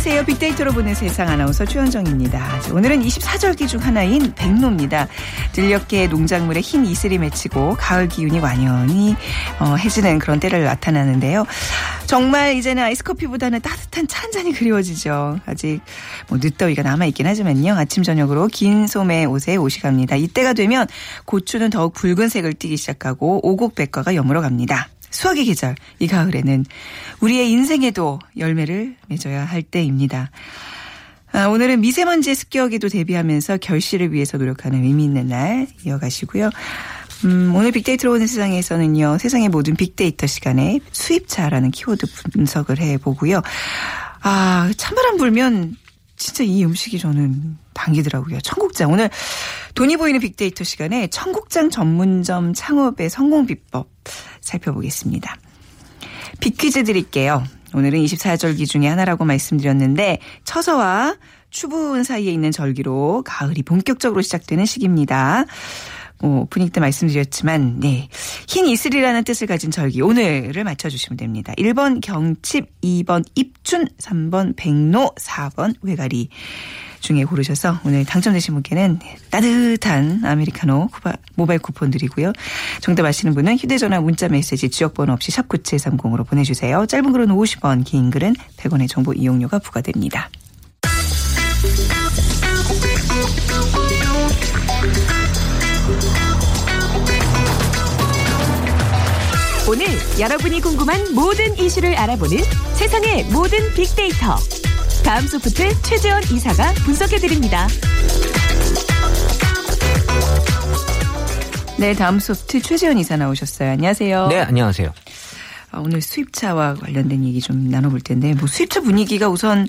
안녕하세요. 빅데이터로 보는 세상 아나운서 최현정입니다. 자, 오늘은 24절기 중 하나인 백로입니다. 들녘의 농작물에 흰 이슬이 맺히고 가을 기운이 완연히 어, 해지는 그런 때를 나타나는데요. 정말 이제는 아이스커피보다는 따뜻한 차 한 잔이 그리워지죠. 아직 뭐 늦더위가 남아있긴 하지만요. 아침 저녁으로 긴 소매 옷에 옷이 갑니다. 이때가 되면 고추는 더욱 붉은색을 띠기 시작하고 오곡백과가 여물어 갑니다. 수확의 계절, 이 가을에는 우리의 인생에도 열매를 맺어야 할 때입니다. 아, 오늘은 미세먼지의 습격에도 대비하면서 결실을 위해서 노력하는 의미 있는 날 이어가시고요. 음, 오늘 빅데이터로 오는 세상에서는요, 세상의 모든 빅데이터 시간에 수입차라는 키워드 분석을 해보고요. 아, 찬바람 불면 진짜 이 음식이 저는 당기더라고요. 청국장. 오늘 돈이 보이는 빅데이터 시간에 청국장 전문점 창업의 성공 비법 살펴보겠습니다. 빅퀴즈 드릴게요. 오늘은 24절기 중에 하나라고 말씀드렸는데 처서와 추분 사이에 있는 절기로 가을이 본격적으로 시작되는 시기입니다. 뭐 오프닝 때 말씀드렸지만 네. 흰 이슬이라는 뜻을 가진 절기 오늘을 맞춰주시면 됩니다. 1번 경칩, 2번 입춘, 3번 백로, 4번 외가리 중에 고르셔서 오늘 당첨되신 분께는 따뜻한 아메리카노 모바일 쿠폰 드리고요. 정답 아시는 분은 휴대전화 문자 메시지 지역번호 없이 샵9730으로 보내주세요. 짧은 글은 50원, 긴 글은 100원의 정보 이용료가 부과됩니다. 오늘 여러분이 궁금한 모든 이슈를 알아보는 세상의 모든 빅데이터. 다음 소프트 최재원 이사가 분석해드립니다. 네, 다음 소프트 최재현 이사 나오셨어요. 안녕하세요. 네, 안녕하세요. 아, 오늘 수입차와 관련된 얘기 좀 나눠볼 텐데, 뭐 수입차 분위기가 우선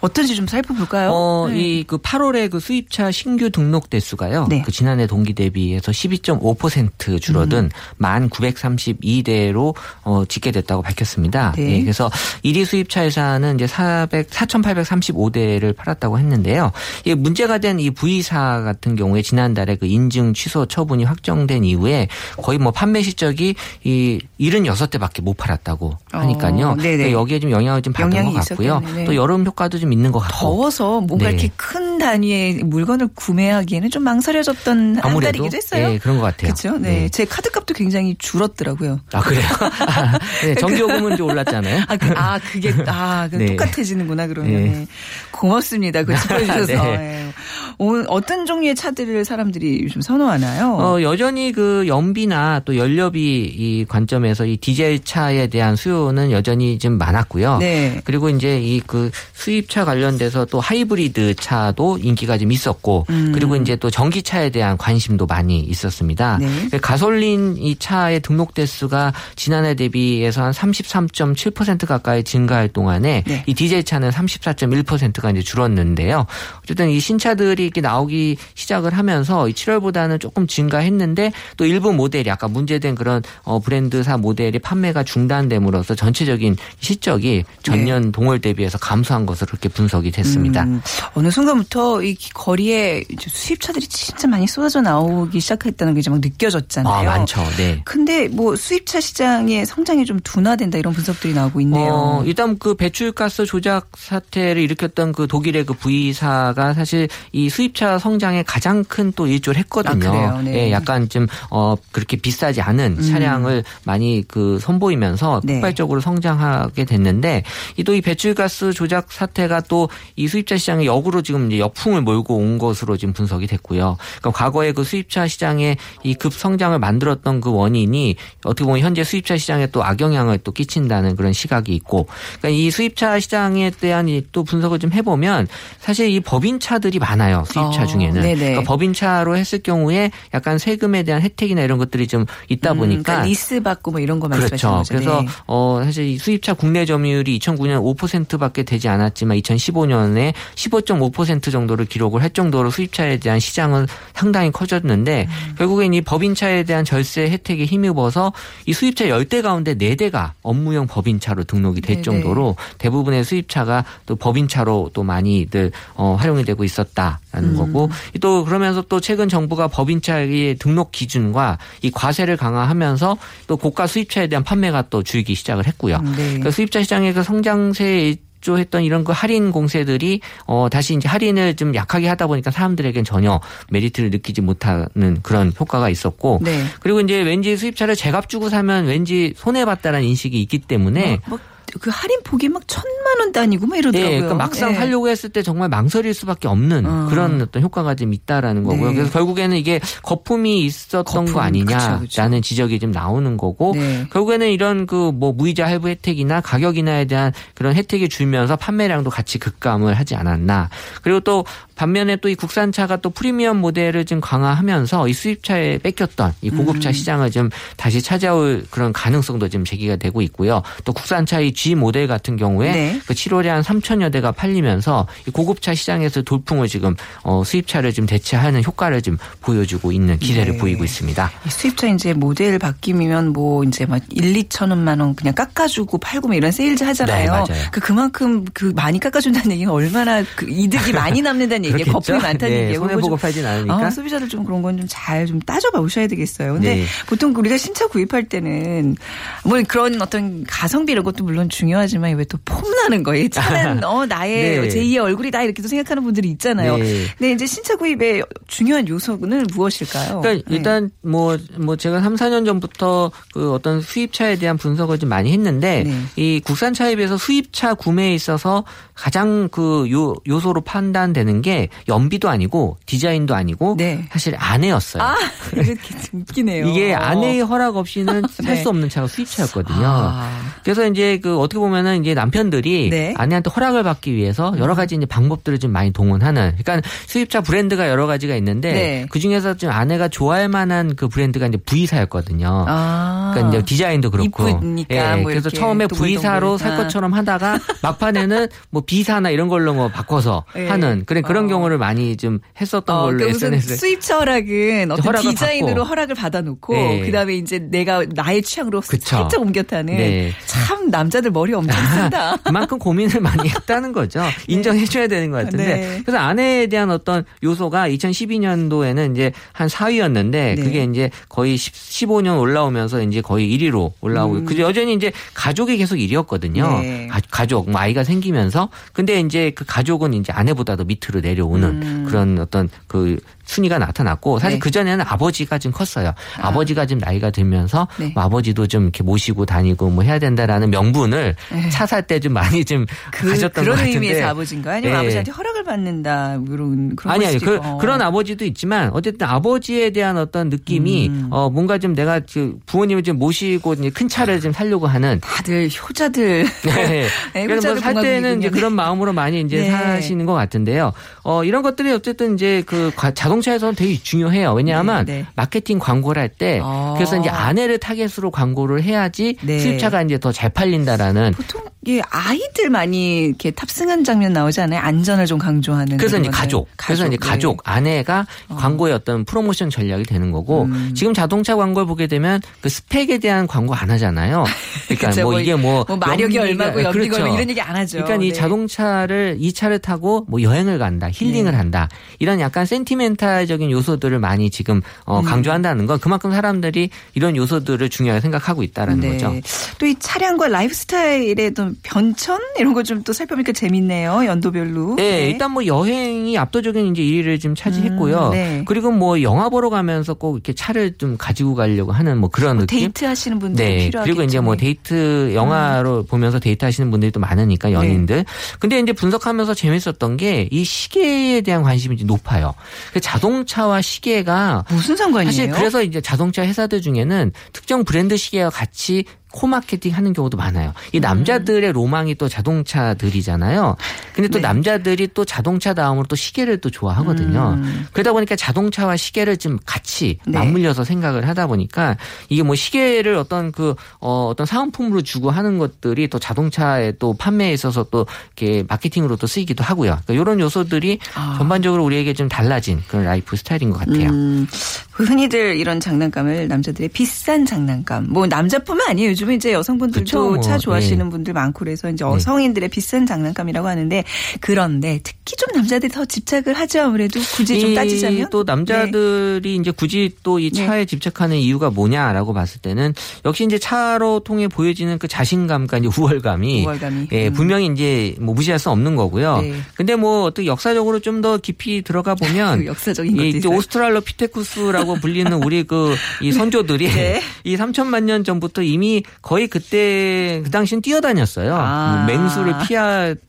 어떤지 좀 살펴볼까요? 어, 네. 이그 8월에 그 수입차 신규 등록 대수가요. 네. 그 지난해 동기 대비해서 12.5% 줄어든 음. 1,932대로 어 집계됐다고 밝혔습니다. 네. 예, 그래서 1위 수입차 회사는 이제 400 4,835대를 팔았다고 했는데요. 이 문제가 된 이 V사 같은 경우에 지난달에 그 인증 취소 처분이 확정된 이후에 거의 뭐 판매 실적이 이 76대밖에 못 팔았다고 하니까요. 어, 네네. 그러니까 여기에 좀 영향을 좀 받은 것 같고요. 있었겠네. 네. 또 여름 효과도 좀 있는 것 같고. 더워서 뭔가 네. 이렇게 큰 단위의 물건을 구매하기에는 좀 망설여졌던 한 달이기도 했어요. 네, 그런 것 같아요. 그렇죠. 네. 제 카드값도 굉장히 줄었더라고요. 아 그래요? 네, 전기요금은 좀 올랐잖아요. 아, 그, 아 그게 아, 그 네. 똑같아지는구나 그러면. 네. 네. 고맙습니다. 그 짚어주셔서. 네. 어떤 종류의 차들을 사람들이 요즘 선호하나요? 어, 여전히 그 연비나 또 연료비 이 관점에서 이 디젤 차에 대한 수요는 여전히 좀 많았고요. 네. 그리고 이제 이 그 수입차 관련돼서 또 하이브리드 차도 인기가 좀 있었고 음. 그리고 이제 또 전기차에 대한 관심도 많이 있었습니다. 네. 그 가솔린 이 차의 등록 대수가 지난해 대비해서 한 33.7% 가까이 증가할 동안에 네. 이 디젤 차는 34.1%가 이제 줄었는데요. 어쨌든 이 신차들이 이렇게 나오기 시작을 하면서 이 7월보다는 조금 증가했는데 또 일부 모델이 아까 문제된 그런 어 브랜드사 모델이 판매가 중단됨으로써 전체적인 실적이 전년 동월 대비해서 감소한 것으로 그렇게 분석이 됐습니다. 네. 음, 어느 순간부터 이 거리에 수입차들이 진짜 많이 쏟아져 나오기 시작했다는 게 이제 막 느껴졌잖아요. 아, 많죠. 네. 근데 뭐 수입차 시장의 성장이 좀 둔화된다 이런 분석들이 나오고 있네요. 어, 일단 그 배출가스 조작 사태를 일으켰던 그 독일의 그 V사가 사실 이 수입차 성장에 가장 큰 또 일조를 했거든요. 아, 그래요? 네. 예, 약간 좀 어, 그렇게 비싸지 않은 차량을 많이 그 선보이면서 음. 네. 폭발적으로 성장하게 됐는데 이 또 이 배출가스 조작 사태가 또 이 수입차 시장에 역으로 지금 이제 역풍을 몰고 온 것으로 지금 분석이 됐고요. 그러니까 과거에 그 수입차 시장에 이 급성장을 만들었던 그 원인이 어떻게 보면 현재 수입차 시장에 또 악영향을 또 끼친다는 그런 시각이 있고 그러니까 이 수입차 시장에 대한 이또 분석을 좀 해보면 사실 이 법인차들이 많아요. 수입차 어, 중에는. 그러니까 법인차로 했을 경우에 약간 세금에 대한 혜택이나 이런 것들이 좀 있다 음, 보니까 그러니까 리스 받고 뭐 이런 거 말씀하시는 그렇죠. 거죠. 그래서 네. 어 사실 이 수입차 국내 점유율이 2009년 5%밖에 되지 않았지만 2015년에 15.5% 정도를 기록을 할 정도로 수입차에 대한 시장은 상당히 커졌는데 음. 결국엔 이 법인차에 대한 절세 혜택에 힘입어서 이 수입차 10대 가운데 4대가 업무용 법인차로 등록이 될 네네. 정도로 대부분의 수입차가 또 법인차로 또 많이들 어, 활용이 되고 있었다 라는 음. 거고 또 그러면서 또 최근 정부가 법인차의 등록 기준과 이 과세를 강화하면서 또 고가 수입차에 대한 판매가 또 줄기 시작을 했고요. 음, 네. 그러니까 수입차 시장의 그 성장세에 했던 이런 그 할인 공세들이 어 다시 이제 할인을 좀 약하게 하다 보니까 사람들에겐 전혀 메리트를 느끼지 못하는 그런 효과가 있었고 네. 그리고 이제 왠지 수입차를 제값 주고 사면 왠지 손해 봤다라는 인식이 있기 때문에 뭐, 그 할인 폭이 막 천만 원 단위고 막 이러더라고요. 네, 그러니까 막상 예. 살려고 했을 때 정말 망설일 수밖에 없는 어. 그런 어떤 효과가 좀 있다라는 거고요. 네. 그래서 결국에는 이게 거품이 있었던 거품, 거 아니냐라는 그쵸, 그쵸. 지적이 좀 나오는 거고 네. 결국에는 이런 그 뭐 무이자 할부 혜택이나 가격 인하에 대한 그런 혜택이 줄면서 판매량도 같이 급감을 하지 않았나. 그리고 또 반면에 또 이 국산차가 또 프리미엄 모델을 좀 강화하면서 이 수입차에 뺏겼던 이 음. 고급차 시장을 좀 다시 찾아올 그런 가능성도 지금 제기가 되고 있고요. 또 국산차의 G 모델 같은 경우에 네. 그 7월에 한 3천여 대가 팔리면서 이 고급차 시장에서 돌풍을 지금 어 수입차를 좀 대체하는 효과를 좀 보여주고 있는 기세를 네. 보이고 있습니다. 이 수입차 이제 모델 바뀌면 뭐 이제 막 1, 2천 원만 원 그냥 깎아주고 팔고 뭐 이런 세일즈 하잖아요. 네. 그 그만큼 그 많이 깎아준다는 얘기는 얼마나 그 이득이 많이 남는다는 그렇겠죠? 거품이 많다는 네, 얘기예요. 손해 그거 보고 좀- 팔진 않으니까. 아, 소비자들 좀 그런 건 좀잘좀 따져 보셔야 되겠어요. 근데 네. 보통 우리가 신차 구입할 때는 뭐 그런 어떤 가성비 이런 것도 물론 중요하지만 왜 또 폼나는 거예요. 차는 어 나의 네. 제2의 얼굴이다 이렇게도 생각하는 분들이 있잖아요. 네. 근데 이제 신차 구입의 중요한 요소는 무엇일까요? 그러니까 네. 일단 뭐, 뭐 제가 3, 4년 전부터 그 어떤 수입차에 대한 분석을 좀 많이 했는데 네. 이 국산차에 비해서 수입차 구매에 있어서 가장 그 요, 요소로 판단되는 게 연비도 아니고 디자인도 아니고 네. 사실 안에였어요. 아, 이렇게 좀 웃기네요. 이게 아내의 허락 없이는 살 네. 수 없는 차가 수입차였거든요. 아. 그래서 이제 그 어떻게 보면은 이제 남편들이 네. 아내한테 허락을 받기 위해서 여러 가지 이제 방법들을 좀 많이 동원하는. 그러니까 수입차 브랜드가 여러 가지가 있는데 네. 그 중에서 좀 아내가 좋아할 만한 그 브랜드가 이제 V사였거든요. 아. 그러니까 이제 디자인도 그렇고. 이쁘니까 뭐 그래서 처음에. V사로 살 아. 것처럼 하다가 막판에는 뭐 B사나 이런 걸로 뭐 바꿔서 예. 하는 그런 그런 어. 경우를 많이 좀 했었던 어, 걸로 그러니까 우선 SNS에 수입차 허락은 어떤 디자인으로 받고. 허락을 받아놓고 네. 그다음에 이제 내가 나의 취향으로 그쵸. 살짝 옮겨 타는 네. 참 남자들 머리 엄청 쓴다. 그만큼 고민을 많이 했다는 거죠. 인정해줘야 되는 것 같은데. 네. 그래서 아내에 대한 어떤 요소가 2012년도에는 이제 한 4위였는데 네. 그게 이제 거의 10, 15년 올라오면서 이제 거의 1위로 올라오고 그 여전히 이제 가족이 계속 1위였거든요. 음. 네. 가, 족 뭐 아이가 생기면서 근데 이제 그 가족은 이제 아내보다도 밑으로 내려오는 그런 어떤 그 순위가 나타났고 사실 음. 네. 그 전에는 아버지가 좀 컸어요. 아. 버지가좀 나이가 들면서 네. 뭐 아버지도 좀 이렇게 모시고 다니고 뭐 해야 된다라는 명분을 차살 때 좀 많이 좀 네. 그, 가졌던 그런 것 같은데. 의미에서 아버지인가요? 아니면 네. 아버지한테 허락을 받는다 뭐 이런 그런 아니 걸 아니 수도 그, 있고. 그런 아버지도 있지만 어쨌든 아버지에 대한 어떤 느낌이 음. 어 뭔가 좀 내가 그 부모님을 좀 모시고 큰 차를 좀 살려고 하는 다들 효자들 네. 네, 그래서 뭐살 때는 이제. 그런 마음으로 많이 이제 네. 사시는 것 같은데요. 어 이런 것들이 어쨌든 이제 그 과- 자동차에서는 되게 중요해요. 왜냐하면 네, 네. 마케팅 광고를 할때 아. 그래서 이제 아내를 타겟으로 광고를 해야지 네. 수입차가 이제 더 잘 팔린다라는 보통 이게 아이들 많이 이렇게 탑승한 장면 나오지 않아요? 안전을 좀 강조하는. 그래서 이제 것들. 가족, 그래서 이제 네. 가족 아내가 광고의 어떤 프로모션 전략이 되는 거고 음. 지금 자동차 광고를 보게 되면 그 스펙에 대한 광고 안 하잖아요. 그러니까 그쵸, 뭐뭐 이게 뭐, 뭐 마력이 얼마고 연비가 그렇죠. 얼마 이런 얘기 안 하죠. 그러니까 이 네. 자동차를 이 차를 타고 뭐 여행을 간다, 힐링을 네. 한다 이런 약간 센티멘탈 적인 요소들을 많이 지금 어, 강조한다는 건 그만큼 사람들이 이런 요소들을 중요하게 생각하고 있다라는 네. 거죠. 또 이 차량과 라이프스타일의 또 변천 이런 거 좀 또 살펴보니까 재밌네요. 연도별로. 네, 일단 뭐 여행이 압도적인 이제 1위를 지금 차지했고요. 음, 네. 그리고 뭐 영화 보러 가면서 꼭 이렇게 차를 좀 가지고 가려고 하는 뭐 그런 느낌. 데이트 하시는 분들 네. 필요하겠죠. 그리고 이제 뭐 데이트 영화로 보면서 데이트 하시는 분들이 또 많으니까 연인들. 네. 근데 이제 분석하면서 재밌었던 게 이 시계에 대한 관심이 높아요. 그 자동차와 시계가 무슨 상관이에요? 사실 그래서 이제 자동차 회사들 중에는 특정 브랜드 시계와 같이 코마케팅 하는 경우도 많아요. 이 남자들의 로망이 또 자동차들이잖아요. 근데 또 네. 남자들이 또 자동차 다음으로 또 시계를 또 좋아하거든요. 음. 그러다 보니까 자동차와 시계를 좀 같이 네. 맞물려서 생각을 하다 보니까 이게 뭐 시계를 어떤 그 어, 어떤 사은품으로 주고 하는 것들이 또 자동차의 또 판매에 있어서 또 이렇게 마케팅으로 또 쓰이기도 하고요. 그러니까 이런 요소들이 아. 전반적으로 우리에게 좀 달라진 그런 라이프 스타일인 것 같아요. 음, 그 흔히들 이런 장난감을 남자들의 비싼 장난감. 뭐 남자뿐만 아니에요. 요즘에 이제 여성분들도 그쵸, 뭐, 차 좋아하시는 네. 분들 많고 그래서 이제 네. 성인들의 비싼 장난감이라고 하는데 그런데 특히 좀 남자들이 더 집착을 하죠. 아무래도 굳이 좀이 따지자면 또 남자들이 이제 굳이 또이 네. 차에 집착하는 이유가 뭐냐라고 봤을 때는 역시 이제 차로 통해 보여지는 그 자신감과 이제 우월감이 우월감이. 예, 음. 분명히 이제 뭐 무시할 수 없는 거고요. 네. 근데 뭐 어떻게 역사적으로 좀 더 깊이 들어가 보면 그 역사적인 있어요. 오스트랄로피테쿠스라고 불리는 우리 그 이 선조들이 네. 이 3천만 년 전부터 이미 거의 그때 그 당시는 뛰어다녔어요. 아. 뭐 맹수를 피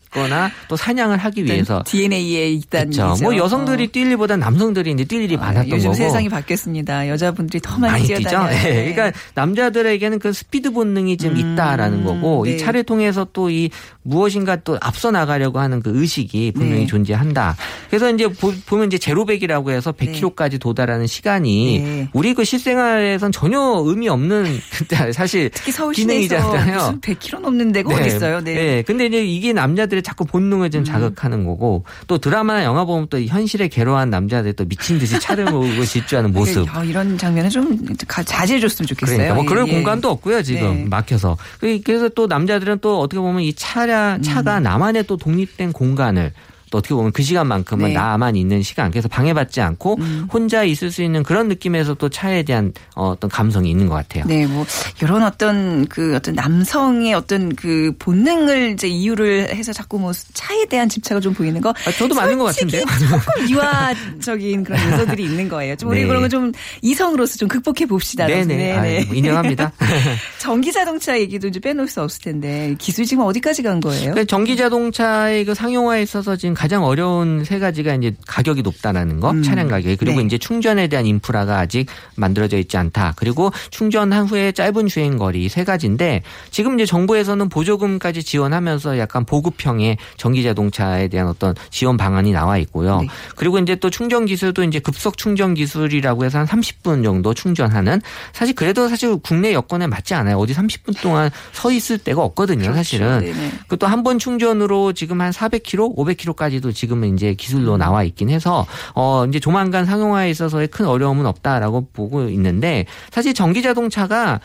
하거나 또 사냥을 하기 위해서 DNA에 있다는. 얘기죠. 뭐 여성들이 뛸 일보다 남성들이 이제 뛸 일이 어. 많았던 요즘 거고. 세상이 바뀌었습니다. 여자분들이 더 많이, 많이 뛰죠. 예. 네. 그러니까 남자들에게는 그 스피드 본능이 좀 음, 있다라는 거고 네. 이 차를 통해서 또 이 무엇인가 또 앞서 나가려고 하는 그 의식이 분명히 네. 존재한다. 그래서 이제 보, 면 이제 제로백이라고 해서 100km까지 도달하는 시간이 네. 우리 그 실생활에선 전혀 의미 없는 사실 특히 서울 기능이잖아요. 무슨 100km 넘는 데가 어디 있어요? 네. 음. 네. 근데 이제 이게 남자들 의 자꾸 본능을 좀 자극하는 거고 또 드라마나 영화 보면 또 현실에 괴로워한 남자들 또 미친 듯이 차를 몰고 질주하는 모습. 야, 이런 장면은 좀 가- 자제해 줬으면 좋겠어요. 그러니까 뭐 그럴 예, 예. 공간도 없고요 지금 네. 막혀서 그- 그래서 또 남자들은 또 어떻게 보면 이 차량 음. 차가 나만의 또 독립된 공간을 또 어떻게 보면 그 시간만큼은 네. 나만 있는 시간 그래서 방해받지 않고 음. 혼자 있을 수 있는 그런 느낌에서 또 차에 대한 어, 어떤 감성이 있는 것 같아요. 네, 뭐 이런 어떤 그 어떤 남성의 어떤 그 본능을 이제 이유를 해서 자꾸 뭐 차에 대한 집착을 좀 보이는 거. 아, 저도 맞는 것 같은데요. 조금 유아적인 그런 요소들이 있는 거예요. 좀 우리 네. 그런 거 좀 이성으로서 좀 극복해 봅시다. 네네 아유, 뭐 인정합니다. 전기 자동차 얘기도 이제 빼놓을 수 없을 텐데 기술 지금 어디까지 간 거예요? 그러니까 전기 자동차의 그 상용화에 있어서 지금 가장 어려운 세 가지가 이제 가격이 높다라는 거, 음. 차량 가격 그리고 네. 이제 충전에 대한 인프라가 아직 만들어져 있지 않다. 그리고 충전한 후에 짧은 주행 거리 세 가지인데 지금 이제 정부에서는 보조금까지 지원하면서 약간 보급형의 전기 자동차에 대한 어떤 지원 방안이 나와 있고요. 네. 그리고 이제 또 충전 기술도 이제 급속 충전 기술이라고 해서 한 30분 정도 충전하는 사실 그래도 사실 국내 여건에 맞지 않아요. 어디 30분 동안 서 있을 데가 없거든요. 사실은. 그렇죠. 네네. 그것도 한번 충전으로 지금 한 400km, 500km까지 도 지금은 이제 기술로 음. 나와 있긴 해서 어 이제 조만간 상용화에 있어서의 큰 어려움은 없다라고 보고 있는데 사실 전기 자동차가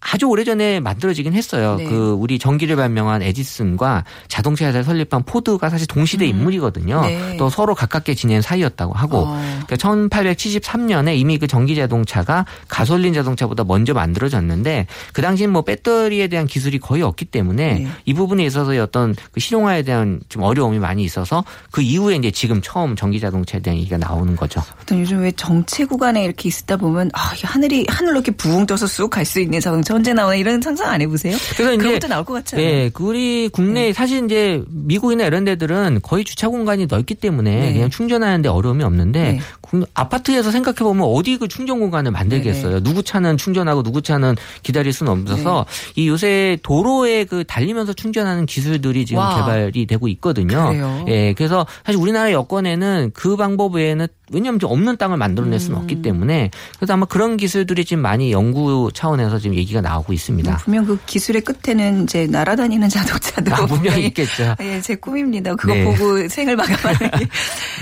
아주 오래전에 만들어지긴 했어요. 네. 그 우리 전기를 발명한 에디슨과 자동차 회사를 설립한 포드가 사실 동시대 인물이거든요. 네. 또 서로 가깝게 지낸 사이였다고 하고 어. 그러니까 1873년에 이미 그 전기 자동차가 가솔린 자동차보다 먼저 만들어졌는데 그 당시엔 뭐 배터리에 대한 기술이 거의 없기 때문에 네. 이 부분에 있어서의 어떤 그 실용화에 대한 좀 어려움이 많이 있어서 그 이후에 이제 지금 처음 전기 자동차에 대한 얘기가 나오는 거죠. 어떤 요즘 왜 정체 구간에 이렇게 있다 보면 아, 이 하늘이 하늘로 이렇게 부웅 떠서 쑥 갈 수 있는 자동차 언제 나오나 이런 상상 안 해보세요? 그래서 이제 그것도 나올 것 같지 않아요? 예, 그 우리 국내 사실 이제 미국이나 이런 데들은 거의 주차 공간이 넓기 때문에 네. 그냥 충전하는데 어려움이 없는데 네. 국- 아파트에서 생각해 보면 어디 그 충전 공간을 만들겠어요. 누구 차는 충전하고 누구 차는 기다릴 수는 없어서 네. 이 요새 도로에 그 달리면서 충전하는 기술들이 지금 와. 개발이 되고 있거든요. 그래요? 예, 그래서 사실 우리나라 여건에는 그 방법 외에는 왜냐하면 좀 없는 땅을 만들어낼 수는 음. 없기 때문에 그래서 아마 그런 기술들이 지금 많이 연구 차원에서 지금 얘기가 나오고 있습니다. 분명 그 기술의 끝에는 이제 날아다니는 자동차도 아, 분명히 있겠죠. 예, 제 꿈입니다. 그거 네. 보고 생을 마감하는 게.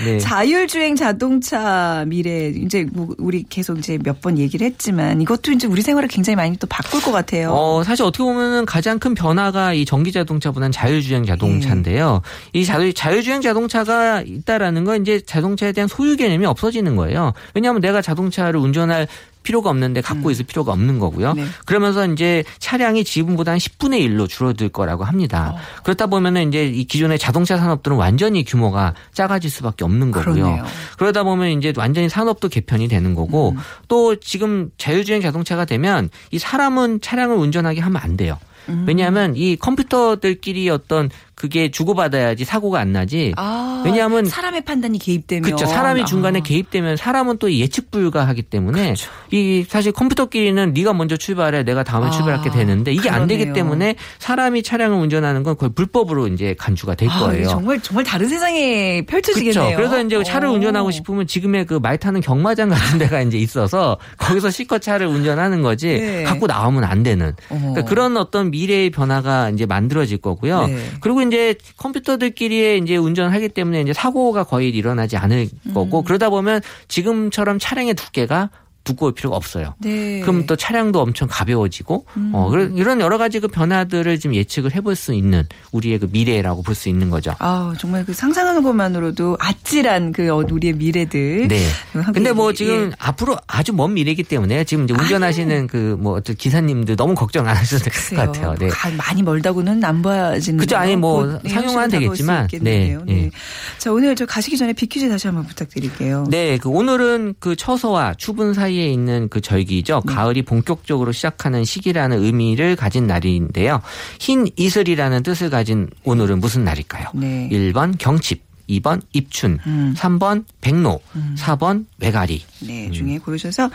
네. 자율주행 자동차 미래 이제 뭐 우리 계속 이제 몇 번 얘기를 했지만 이것도 이제 우리 생활을 굉장히 많이 또 바꿀 것 같아요. 어, 사실 어떻게 보면은 가장 큰 변화가 이 전기 자동차보다는 자율주행 자동차인데요. 예. 이 자율, 자율주행 자동차가 있다라는 건 이제 자동차에 대한 소유 개념이 없어지는 거예요. 왜냐하면 내가 자동차를 운전할 필요가 없는데 갖고 있을 필요가 없는 거고요. 네. 그러면서 이제 차량이 지금보다 한 10분의 1로 줄어들 거라고 합니다. 어. 그렇다 보면은 이제 이 기존의 자동차 산업들은 완전히 규모가 작아질 수밖에 없는 거고요. 그러네요. 그러다 보면 이제 완전히 산업도 개편이 되는 거고 음. 또 지금 자율주행 자동차가 되면 이 사람은 차량을 운전하게 하면 안 돼요. 음. 왜냐하면 이 컴퓨터들끼리 어떤 그게 주고받아야지 사고가 안 나지. 아, 왜냐하면 사람의 판단이 개입되면 그렇죠. 사람이 중간에 아. 개입되면 사람은 또 예측 불가하기 때문에 그렇죠. 이 사실 컴퓨터끼리는 네가 먼저 출발해 내가 다음에 아, 출발하게 되는데 이게 안 되기 그러네요. 때문에 사람이 차량을 운전하는 건 거의 불법으로 이제 간주가 될 아, 거예요. 정말 정말 다른 세상에 펼쳐지겠네요. 그렇죠. 그래서 이제 차를 오. 운전하고 싶으면 지금의 그 말 타는 경마장 같은 데가 이제 있어서 거기서 실컷 차를 운전하는 거지 네. 갖고 나오면 안 되는. 그러니까 그런 어떤 미래의 변화가 이제 만들어질 거고요. 네. 그리고 이제 컴퓨터들끼리 이제 운전하기 때문에 이제 사고가 거의 일어나지 않을 음. 거고 그러다 보면 지금처럼 차량의 두께가 두꺼울 필요가 없어요. 네. 음. 그럼 또 차량도 엄청 가벼워지고 어 그런- 이런 여러 가지 그 변화들을 지금 예측을 해볼 수 있는 우리의 그 미래라고 볼 수 있는 거죠. 아 정말 그 상상하는 것만으로도 아찔한 그 어, 우리의 미래들. 네. 함께 근데 뭐 예. 지금 앞으로 아주 먼 미래이기 때문에 지금 이제 운전하시는 그 뭐 어떤 기사님들 너무 걱정 안 하셔도 될 것. 같아요. 네. 가- 많이 멀다고는 안 봐지는. 그죠. 아니, 뭐 상용화는 되겠지만, 네, 네. 자 오늘 저 가시기 전에 비퀴즈 다시 한번 부탁드릴게요. 네, 그 오늘은 그 처서와 추분 사이 에 있는 그 절기죠. 네. 가을이 본격적으로 시작하는 시기라는 의미를 가진 날인데요. 흰 이슬이라는 뜻을 가진 오늘은 무슨 날일까요? 네. 1번 경칩, 2번 입춘, 음. 3번 백로, 4번 외가리. 네, 중에 고르셔서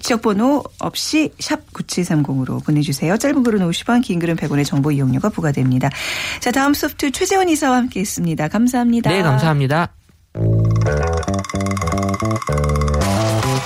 지역번호 없이 샵 9730으로 보내주세요. 짧은 글은 50원, 긴 글은 100원의 정보 이용료가 부과됩니다. 자, 다음 소프트 최재원 이사와 함께했습니다. 감사합니다. 네, 감사합니다.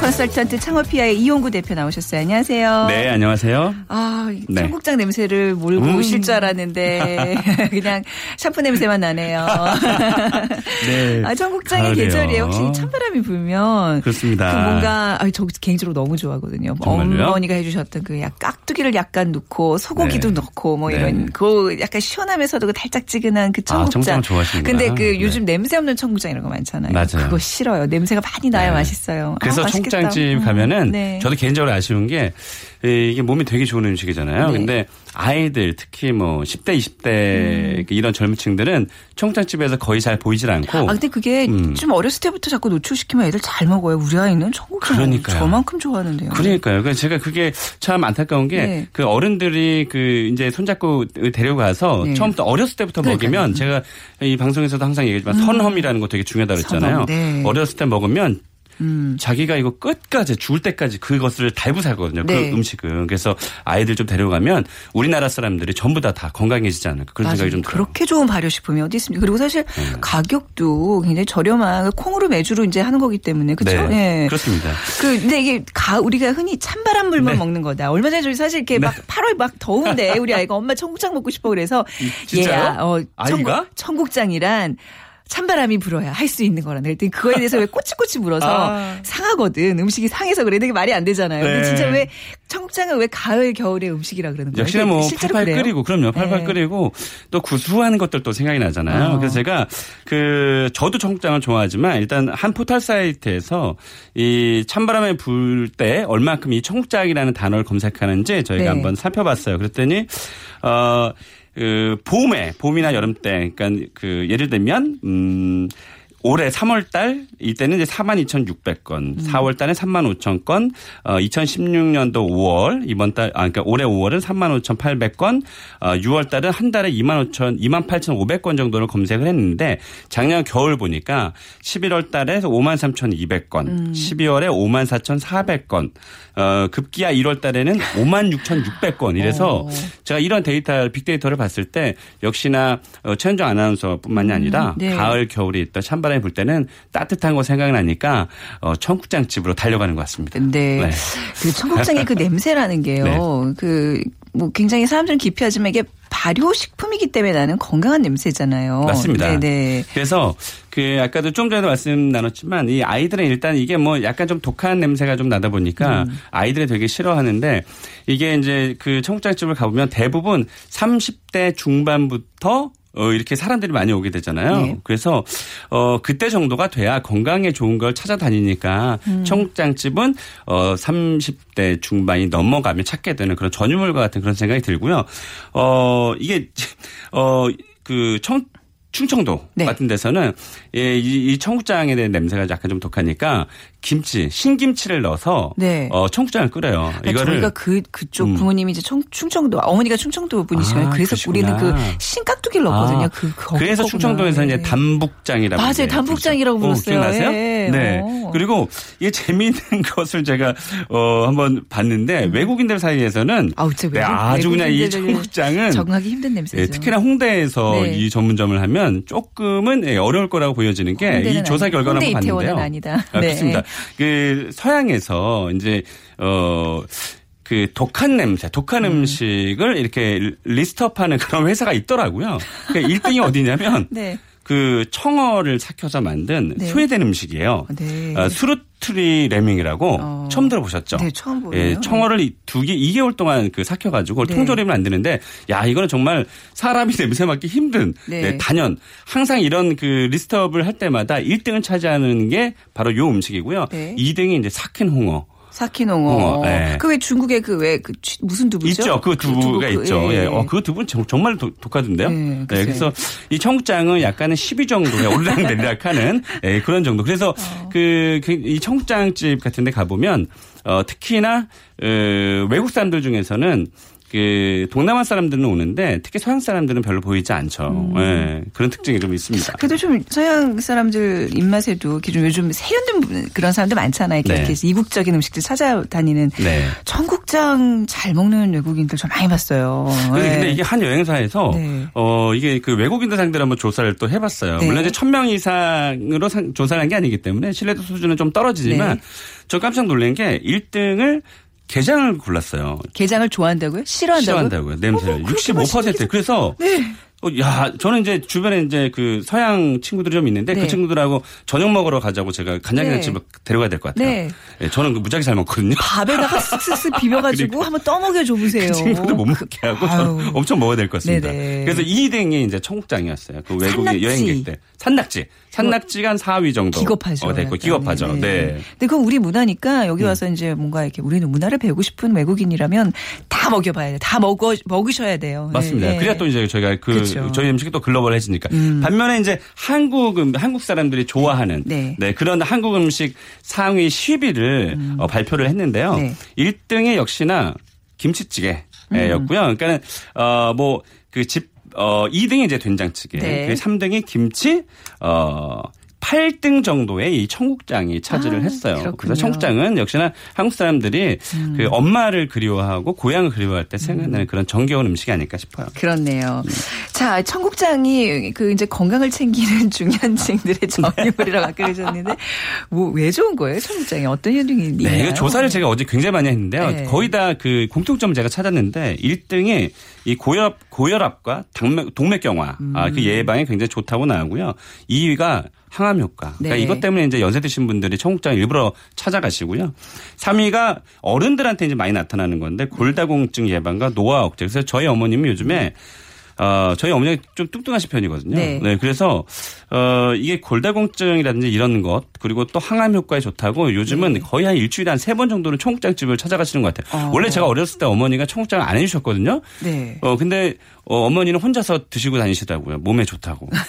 컨설턴트 창업피아의 이용구 대표 나오셨어요. 안녕하세요. 네, 안녕하세요. 아, 네. 청국장 냄새를 몰고 음. 오실 줄 알았는데 그냥 샴푸 냄새만 나네요. 네. 아, 청국장의. 계절이에요. 확실히 찬바람이 불면 그렇습니다. 그 뭔가 아, 저 개인적으로 너무 좋아하거든요. 정말요? 어머니가 해주셨던 그 약 깍두기를 약간 넣고 소고기도 네. 넣고 뭐 네. 이런 그 약간 시원하면서도 그 달짝지근한 그 아, 청국장. 청국장 좋아하시는구나. 근데 그 네. 요즘 냄새 없는 청국장 이런 거 많잖아요. 맞아요. 그거 싫어요. 냄새가 많이 나야 네. 맛있어요. 그래서 아, 청국장집 음, 가면은 네. 저도 개인적으로 아쉬운 게 에, 이게 몸에 되게 좋은 음식이잖아요. 네. 근데 아이들 특히 뭐 10대, 20대 음. 이런 젊은 층들은 청국장집에서 거의 잘 보이질 않고 아 근데 그게 음. 좀 어렸을 때부터 자꾸 노출시키면 애들 잘 먹어요. 우리 아이는 청국장 그러니까요. 저만큼 좋아하는데요. 그러니까요. 그래서 제가 그게 참 안타까운 게 네. 그 어른들이 그 이제 손잡고 데려가서 네. 처음부터 어렸을 때부터 그러니까요. 먹이면 제가 이 방송에서도 항상 얘기했지만 선험이라는 거 되게 중요하다고 그랬잖아요. 선험, 네. 어렸을 때 먹으면 음. 자기가 이거 끝까지 죽을 때까지 그것을 달고 살거든요. 네. 그 음식은. 그래서 아이들 좀 데려가면 우리나라 사람들이 전부 다 다 건강해지지 않을까 그런 생각이 좀 들어요. 그렇게 좋은 발효식품이 어디 있습니까? 그리고 사실 가격도 굉장히 저렴한 콩으로 매주로 이제 하는 거기 때문에 그렇죠? 네. 예. 그렇습니다. 그 근데 이게 가 우리가 흔히 찬바람 불면 네. 먹는 거다. 얼마 전에 저희 사실 이렇게 막 8월 막 더운데 우리 아이가 엄마 청국장 먹고 싶어 그래서 진짜요? 얘야 어 아이가? 청국, 장이란 찬바람이 불어야 할 수 있는 거라는 그랬더니 그거에 대해서 왜 꼬치꼬치 물어서 아. 상하거든 음식이 상해서 그래 되게 말이 안 되잖아요. 근데 네. 진짜 왜 청국장은 왜 가을 겨울의 음식이라 그러는 거예요? 역시나 뭐 팔팔 그래요? 끓이고 그럼요. 팔팔 네. 끓이고 또 구수한 것들도 생각이 나잖아요. 어. 그래서 제가 그 저도 청국장을 좋아하지만 일단 한 포털 사이트에서 이 찬바람에 불 때 얼마큼 이 청국장이라는 단어를 검색하는지 저희가 네. 한번 살펴봤어요. 그랬더니 어. 그 봄에 봄이나 여름 때 그러니까 그 예를 들면 음 올해 3월 달 이때는 이제 42,600건, 4월 달에 35,000건, 어 2016년도 5월 이번 달 아 그러니까 올해 5월은 35,800건, 어 6월 달은 한 달에 25,000 28,500건 정도를 검색을 했는데 작년 겨울 보니까 11월 달에 53,200건, 12월에 54,400건, 어 급기야 1월 달에는 56,600건 이래서 제가 이런 데이터 빅데이터를 봤을 때 역시나 어, 최현정 아나운서뿐만이 아니라 네. 가을 겨울이 있다 찬바람이 불 때는 따뜻한 거 생각나니까 어, 청국장 집으로 달려가는 것 같습니다. 네. 네. 그 청국장의 그 냄새라는 게요. 그, 뭐 굉장히 사람들은 기피하지만 이게 발효식품이기 때문에 나는 건강한 냄새잖아요. 맞습니다. 네네. 그래서 그 아까도 좀 전에 말씀 나눴지만 이 아이들은 일단 이게 뭐 약간 좀 독한 냄새가 좀 나다 보니까 음. 아이들이 되게 싫어하는데 이게 이제 그 청국장집을 가보면 대부분 30대 중반부터 어, 이렇게 사람들이 많이 오게 되잖아요. 네. 그래서, 어, 그때 정도가 돼야 건강에 좋은 걸 찾아다니니까 음. 청국장집은 어, 30대 중반이 넘어가면 찾게 되는 그런 전유물과 같은 그런 생각이 들고요. 어, 이게, 어, 그 청, 충청도 네. 같은 데서는 예, 이, 이 청국장에 대한 냄새가 약간 좀 독하니까 김치, 신김치를 넣어서 네. 어, 청국장을 끓여요. 그러니까 이거를 저희가 그 그쪽 음. 부모님이 이제 청, 충청도 어머니가 충청도 분이시거든요. 아, 그래서 그러시구나. 우리는 그 신깍두기를 넣거든요. 아, 그, 그 그래서 거구나. 충청도에서 이제 네. 담북장이라고 맞아요. 이제 담북장이라고 부르죠. 불렀어요. 기억나세요? 예. 네. 어. 그리고 이게 재미있는 것을 제가 어 한번 봤는데 외국인들 사이에서는 음. 아우, 네, 아주 그냥 이 청국장은 적응하기 힘든 냄새죠. 예, 특히나 홍대에서 네. 이 전문점을 하면 조금은 예, 어려울 거라고 보여지는 게 이 조사 결과를 한번 봤는데요. 아니다. 아, 네. 그렇습니다. 그 서양에서 이제 어. 그 독한 냄새, 독한 음. 식을 이렇게 리스트업하는 그런 회사가 있더라고요. 그러니까 1등이 어디냐면 네. 그 청어를 삭혀서 만든 네. 스웨덴 음식이에요. 네. 어, 수루트리 레밍이라고 어. 처음 들어보셨죠? 네, 처음 보네요. 예, 청어를 이두 개, 2개월 동안 그 삭혀가지고 네. 통조림을 만드는데, 야, 이거는 정말 사람이 냄새 맡기 힘든, 네. 네, 단연. 항상 이런 그 리스트업을 할 때마다 1등을 차지하는 게 바로 요 음식이고요. 네. 2등이 이제 삭힌 홍어. 사키농어. 홍어, 예. 그왜 중국에 그 왜 그 무슨 두부죠? 있죠. 그 두부가 두부, 있죠. 예. 예. 어, 그 두부는 정- 정말 독- 독하던데요. 네, 네. 그래서 이 청국장은 약간은 10위 정도의 오르락 내리락 하는 예, 그런 정도. 그래서 그, 그, 이 청국장집 같은 데 가보면 어, 특히나 어, 외국 사람들 중에서는 그 동남아 사람들은 오는데 특히 서양 사람들은 별로 보이지 않죠. 음. 예, 그런 특징이 좀 있습니다. 그래도 좀 서양 사람들 입맛에도 좀 요즘 세련된 분- 그런 사람들 많잖아요. 이렇게, 네. 이렇게 이국적인 음식들 찾아다니는 네. 청국장 잘 먹는 외국인들 좀 많이 봤어요. 근데, 네. 근데 이게 한 여행사에서 네. 어 이게 그 외국인들 상대로 한번 조사를 또 해봤어요. 네. 물론 이제 천 명 이상으로 상- 조사한 게 아니기 때문에 신뢰도 수준은 좀 떨어지지만 네. 저 깜짝 놀란 게 1등을 게장을 골랐어요. 게장을 좋아한다고요? 싫어한다고요? 싫어한다고요. 냄새를. 어머, 그렇게 65%. 그래서 네. 어, 야, 저는 이제 주변에 이제 그 서양 친구들이 좀 있는데 네. 그 친구들하고 저녁 먹으러 가자고 제가 간장게장집을 데려가야 될 것 같아요. 네. 예, 저는 그 무지하게 잘 먹거든요. 밥에다가 쓱쓱쓱 비벼가지고 한번 떠먹여 줘보세요. 그 친구들 못 먹게 하고 저는. 엄청 먹어야 될 것 같습니다. 네네. 그래서 2등이 이제 청국장이었어요. 그 외국인 산낙지. 여행객들. 산낙지. 산낙지가 한 4위 정도. 기겁하죠. 어, 됐고 약간. 기겁하죠. 네. 근데 그건 우리 문화니까 여기 와서 이제 뭔가 이렇게 우리는 문화를 배우고 싶은 외국인이라면 다 먹여봐야 돼. 다 먹어 먹으셔야 돼요. 맞습니다. 네. 그래야 또 이제 저희가 그 그렇죠. 저희 음식이 또 글로벌해지니까. 반면에 이제 한국 음- 한국 사람들이 좋아하는 네. 그런 한국 음식 상위 10위를 어, 발표를 했는데요. 네. 1등이 역시나 김치찌개였고요. 그러니까는 어뭐 그집 어 2등이 이제 된장찌개, 네. 그 3등이 김치, 어 8등 정도의 이 청국장이 차지를 아, 했어요. 그렇군요. 음. 그래서 청국장은 역시나 한국 사람들이 그 엄마를 그리워하고 고향을 그리워할 때 생각나는 그런 정겨운 음식이 아닐까 싶어요. 그렇네요. 자, 청국장이 그 이제 건강을 챙기는 중요한 층들의 정유물이라고 아까 그러셨는데 뭐 왜 좋은 거예요? 청국장이 어떤 효능이 있나요? 네, 조사를 제가 어제 굉장히 많이 했는데요. 네. 거의 다 그 공통점 제가 찾았는데 1등이 이 고혈압 고혈압과 당맥 동맥경화 아, 음. 그 예방에 굉장히 좋다고 나오고요. 2위가 항암 효과. 그러니까 네. 이것 때문에 이제 연세 드신 분들이 청국장 일부러 찾아가시고요. 3위가 어른들한테 이제 많이 나타나는 건데 골다공증 예방과 노화 억제. 그래서 저희 어머님이 요즘에 어, 저희 어머니가 좀 뚱뚱하신 편이거든요. 네. 그래서 어, 이게 골다공증이라든지 이런 것 그리고 또 항암 효과에 좋다고 요즘은 네. 거의 한 일주일에 한 세 번 정도는 청국장집을 찾아가시는 것 같아요. 어. 원래 제가 어렸을 때 어머니가 청국장을 안 해주셨거든요. 네. 어, 근데 어, 어머니는 혼자서 드시고 다니시더라고요. 몸에 좋다고.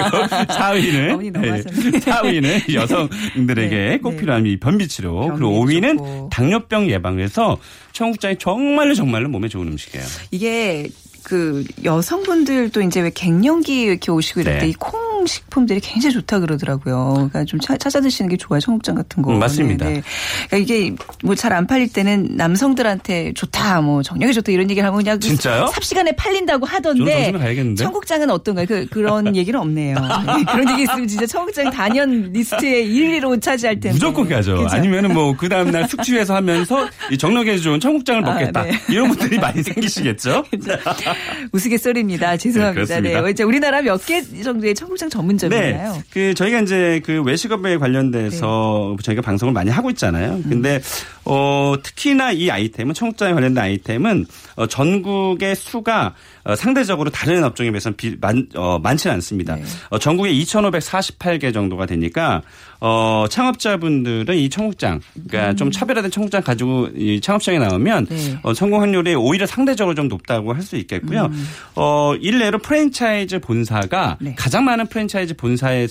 4위는 어머니 너무하셨네. 4위는 여성들에게 네, 꼭 네. 필요한 이 변비 치료. 변비 그리고 5위는 좋고. 당뇨병 예방에서 청국장이 정말로 정말로 몸에 좋은 음식이에요. 이게 그 여성분들도 이제 왜 갱년기 이렇게 오시고 이럴 네. 때이 콩 식품들이 굉장히 좋다 그러더라고요. 그러니까 좀 차- 찾아 드시는 게 좋아요. 청국장 같은 거. 음, 맞습니다. 네, 네. 그러니까 이게 뭐 잘 안 팔릴 때는 남성들한테 좋다, 뭐 정력에 좋다 이런 얘기를 하면 그냥 그 진짜요? 삽시간에 팔린다고 하던데? 청국장은 어떤가요? 그, 그런 얘기는 없네요. 네, 그런 얘기 있으면 진짜 청국장 단연 리스트에 1위로 차지할 텐데. 무조건 가죠. 아니면은 뭐 그 다음 날 숙취 해소 하면서 이 정력에 좋은 청국장을 아, 먹겠다. 네. 이런 분들이 많이 생기시겠죠? 우스갯소리입니다. 죄송합니다. 네, 네, 우리나라 몇 개 정도의 청국장 전문점이잖아요. 네. 그 저희가 이제 그 외식업에 관련돼서 네. 저희가 방송을 많이 하고 있잖아요. 음. 근데 어 특히나 이 아이템은 청국장에 관련된 아이템은 어 전국의 수가 어, 상대적으로 다른 업종에 비해서는 비, 많, 어, 많지는 않습니다. 네. 어, 전국에 2,548개 정도가 되니까 어, 창업자분들은 이 청국장, 그러니까 좀 차별화된 청국장 가지고 이 창업시장에 나오면 음. 네. 어, 성공 확률이 오히려 상대적으로 좀 높다고 할 수 있겠고요. 음. 어, 일례로 프랜차이즈 본사가 네. 가장 많은 프랜차이즈 본사의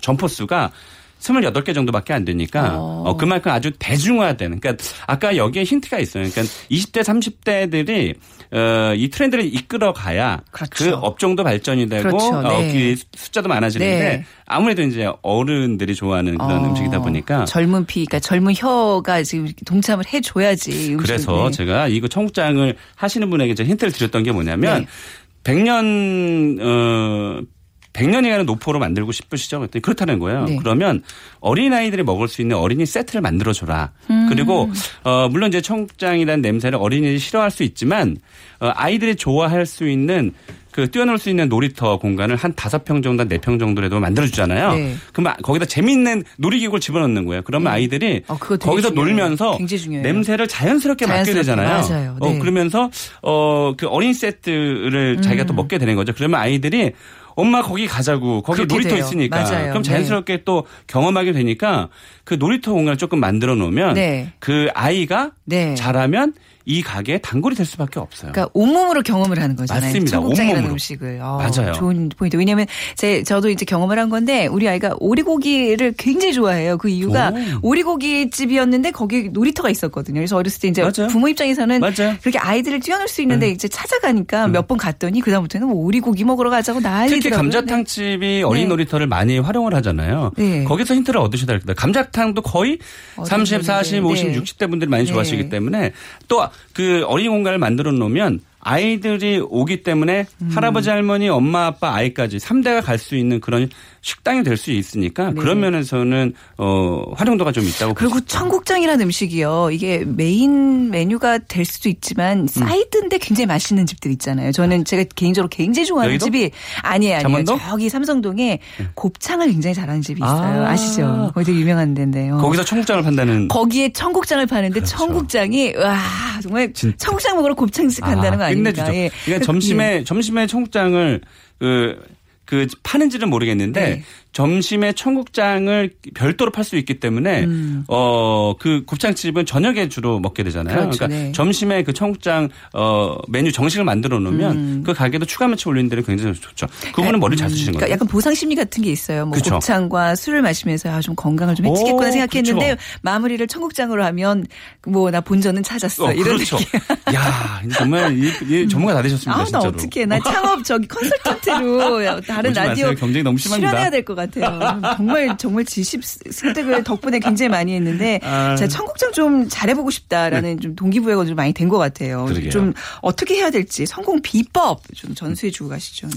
전포 수가 28개 정도밖에 안 되니까 어. 어, 그만큼 아주 대중화되는 그러니까 아까 여기에 힌트가 있어요. 그러니까 20대 30대들이 어, 이 트렌드를 이끌어 가야 그 그렇죠. 업종도 발전이 되고 그렇죠. 어, 네. 그 숫자도 많아지는데 네. 아무래도 이제 어른들이 좋아하는 그런 어, 음식이다 보니까 젊은 피, 그러니까 젊은 혀가 지금 동참을 해줘야지. 그래서 네. 제가 이거 청국장을 하시는 분에게 제가 힌트를 드렸던 게 뭐냐면 네. 100년 어 100년이라는 노포로 만들고 싶으시죠? 그랬더니 그렇다는 거예요. 네. 그러면 어린아이들이 먹을 수 있는 어린이 세트를 만들어 줘라. 음. 그리고 어 물론 이제 청국장이라는 냄새를 어린이들이 싫어할 수 있지만 어 아이들이 좋아할 수 있는 그 뛰어놀 수 있는 놀이터 공간을 한 다섯 평 정도, 네 평 정도라도 만들어 주잖아요. 네. 그러면 거기다 재미있는 놀이기구를 집어넣는 거예요. 그러면 아이들이 어, 거기서 중요해요. 놀면서. 냄새를 자연스럽게 맡게 자연스럽게, 되잖아요. 맞아요. 어, 네. 그러면서 어 그 어린 세트를 자기가 음. 또 먹게 되는 거죠. 그러면 아이들이 엄마 거기 가자고 거기 놀이터 돼요. 있으니까 맞아요. 그럼 네. 자연스럽게 또 경험하게 되니까 그 놀이터 공간을 조금 만들어 놓으면 네. 그 아이가 네. 잘하면 이 가게의 단골이 될 수밖에 없어요. 그러니까 온몸으로 경험을 하는 거잖아요. 맞습니다. 청국장이라는 온몸으로. 음식을. 어, 맞아요. 좋은 포인트. 왜냐하면 제 저도 이제 경험을 한 건데 우리 아이가 오리고기를 굉장히 좋아해요. 그 이유가 오. 오리고기 집이었는데 거기 놀이터가 있었거든요. 그래서 어렸을 때 이제 맞아요. 부모 입장에서는 맞아요. 그렇게 아이들을 뛰어놀 수 있는데 음. 이제 찾아가니까 몇번 갔더니 그 다음부터는 뭐 오리고기 먹으러 가자고 난리더라고요. 특히 감자탕 집이 어린 네. 놀이터를 많이 활용을 하잖아요. 네. 거기서 힌트를 얻으셔야 됩니다. 감자탕도 거의 어린 30, 40, 50, 네. 60대 분들이 많이 네. 좋아하시기 때문에 또그 어린이 공간을 만들어 놓으면 아이들이 오기 때문에 음. 할아버지 할머니 엄마 아빠 아이까지 3대가 갈 수 있는 그런 식당이 될 수 있으니까 네. 그런 면에서는 어 활용도가 좀 있다고 그리고. 청국장이라는 음식이요. 이게 메인 메뉴가 될 수도 있지만 사이드인데 굉장히 맛있는 집들 있잖아요. 저는 제가 개인적으로 굉장히 좋아하는 여의도? 집이 아니에요. 아니에요. 잠원도? 저기 삼성동에 곱창을 굉장히 잘하는 집이 있어요. 아. 아. 시죠 거기 되게 유명한 데인데요. 거기서 청국장을 판다는 거기에 청국장을 파는데 그렇죠. 청국장이 와 정말 진짜. 청국장 먹으러 곱창집 간다는 거 아 끝내주죠. 예. 그러니까 점심에 점심에 청국장을 그, 그 파는지는 모르겠는데 네. 점심에 청국장을 별도로 팔 수 있기 때문에 어그 곱창집은 저녁에 주로 먹게 되잖아요. 음. 그렇죠, 러니까 네. 점심에 그 청국장 어 메뉴 정식을 만들어 놓으면 그 가게도 추가 매출 올리는 데는 굉장히 좋죠. 그분은 머리 잘 쓰시는 그러니까 거예요. 약간 보상 심리 같은 게 있어요. 뭐 그쵸. 곱창과 술을 마시면서 아, 좀 건강을 좀 해치겠구나 오, 생각했는데 그쵸. 마무리를 청국장으로 하면 뭐 나 본전은 찾았어 어, 이런 그렇죠. 느낌. 야, 정말 이, 이 전문가 다 되셨습니다. 아, 나 진짜로. 어떻게 나 창업 저기 컨설턴트로 다른 라디오 마세요. 경쟁이 너무 심합니다. 출연해야 될 것 같아요. 정말 정말 지식 습득을 덕분에 굉장히 많이 했는데 아. 제가 청국장 좀 잘해보고 싶다라는 좀 동기부여가 좀 많이 된 것 같아요. 그러게요. 좀 어떻게 해야 될지 성공 비법 좀 전수해주고 가시죠.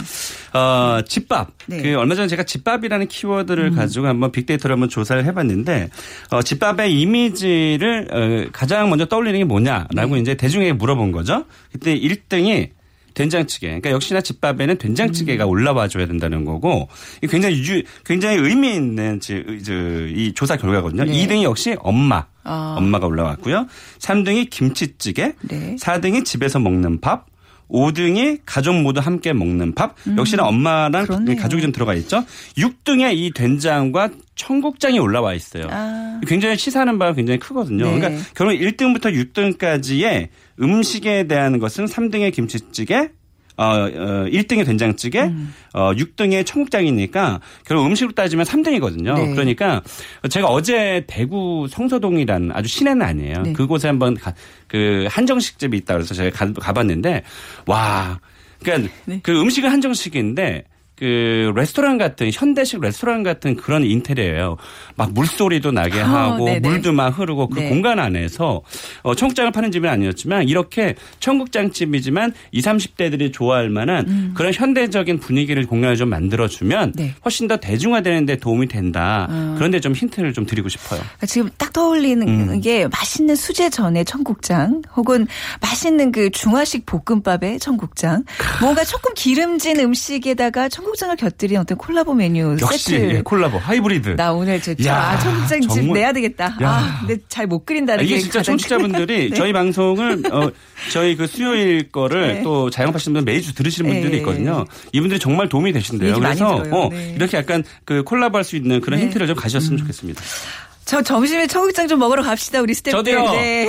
어, 집밥. 네. 음. 그 얼마 전에 제가 집밥이라는 키워드를 가지고 한번 빅데이터를 한번 조사를 해봤는데 어, 집밥의 이미지를 어, 가장 먼저 떠올리는 게 뭐냐라고 네. 이제 대중에게 물어본 거죠. 그때 1등이 된장찌개. 그러니까 역시나 집밥에는 음. 된장찌개가 올라와 줘야 된다는 거고 굉장히 유, 굉장히 의미 있는 이 조사 결과거든요. 네. 2등이 역시 엄마. 아. 엄마가 올라왔고요. 3등이 김치찌개. 네. 4등이 집에서 먹는 밥. 5등이 가족 모두 함께 먹는 밥. 역시나 엄마랑 음. 그렇네요. 가족이 좀 들어가 있죠. 6등에 이 된장과 청국장이 올라와 있어요. 아. 굉장히 시사하는 바가 굉장히 크거든요. 네. 그러니까 결국 1등부터 6등까지의 음식에 대한 것은 3등의 김치찌개, 어, 어 1등의 된장찌개, 음. 어 6등의 청국장이니까 결국 음식으로 따지면 3등이거든요. 네. 그러니까 제가 어제 대구 성서동이라는 아주 시내는 아니에요. 네. 그곳에 한번 가, 그 한정식집이 있다 그래서 제가 가, 가봤는데 와, 그러니까 네. 그 음식은 한정식인데 그 레스토랑 같은 현대식 레스토랑 같은 그런 인테리어예요. 막 물소리도 나게 아, 하고 네네. 물도 막 흐르고 그 네. 공간 안에서 어, 청국장을 파는 집은 아니었지만 이렇게 청국장집이지만 20, 30대들이 좋아할 만한 그런 현대적인 분위기를 공간을 좀 만들어 주면 음. 네. 훨씬 더 대중화되는 데 도움이 된다. 아. 그런데 좀 힌트를 좀 드리고 싶어요. 그러니까 지금 딱 떠올리는 음. 게 맛있는 수제 전에 청국장 혹은 맛있는 그 중화식 볶음밥에 청국장 뭔가 조금 기름진 음식에다가 청국장 청국장을 곁들인 어떤 콜라보 메뉴 역시 세트. 예, 콜라보 하이브리드. 나 오늘 저 야, 아, 청국장 집. 내야 되겠다. 야. 아, 근데 잘못 끓인다는 아, 이게 게 진짜 청취자분들이 큰- 네. 저희 방송을 어, 저희 그 수요일 거를 네. 또 자영업하시는 분 매주 들으시는 분들이 네. 있거든요. 이분들이 정말 도움이 되신대요. 그래서. 어, 네. 이렇게 약간 그 콜라보할 수 있는 그런 네. 힌트를 좀 가셨으면 좋겠습니다. 저 점심에 청국장 좀 먹으러 갑시다 우리 스태프들. 저도요. 네.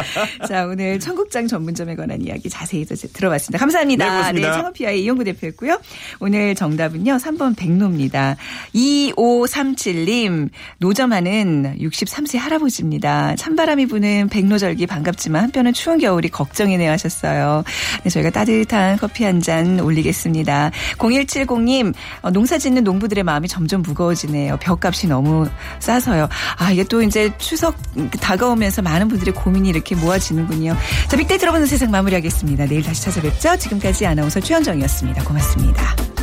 자 오늘 청국장 전문점에 관한 이야기 자세히 또 들어봤습니다. 감사합니다. 네, 고맙습니다. 창업피아의 이용구 대표였고요. 오늘 정답은요 3번 백로입니다. 2537님 노점하는 63세 할아버지입니다. 찬바람이 부는 백로절기 반갑지만 한편은 추운 겨울이 걱정이네요 하셨어요. 네, 저희가 따뜻한 커피 한 잔 올리겠습니다. 0170님 어, 농사 짓는 농부들의 마음이 점점 무거워지네요. 벽값이 너무 싸서요. 아 이게 또 이제 추석 다가오면서 많은 분들의 고민이 이렇게 모아지는군요. 자 빅데이터로 보는 세상 마무리하겠습니다. 내일 다시 찾아뵙죠. 지금까지 아나운서 최현정이었습니다. 고맙습니다.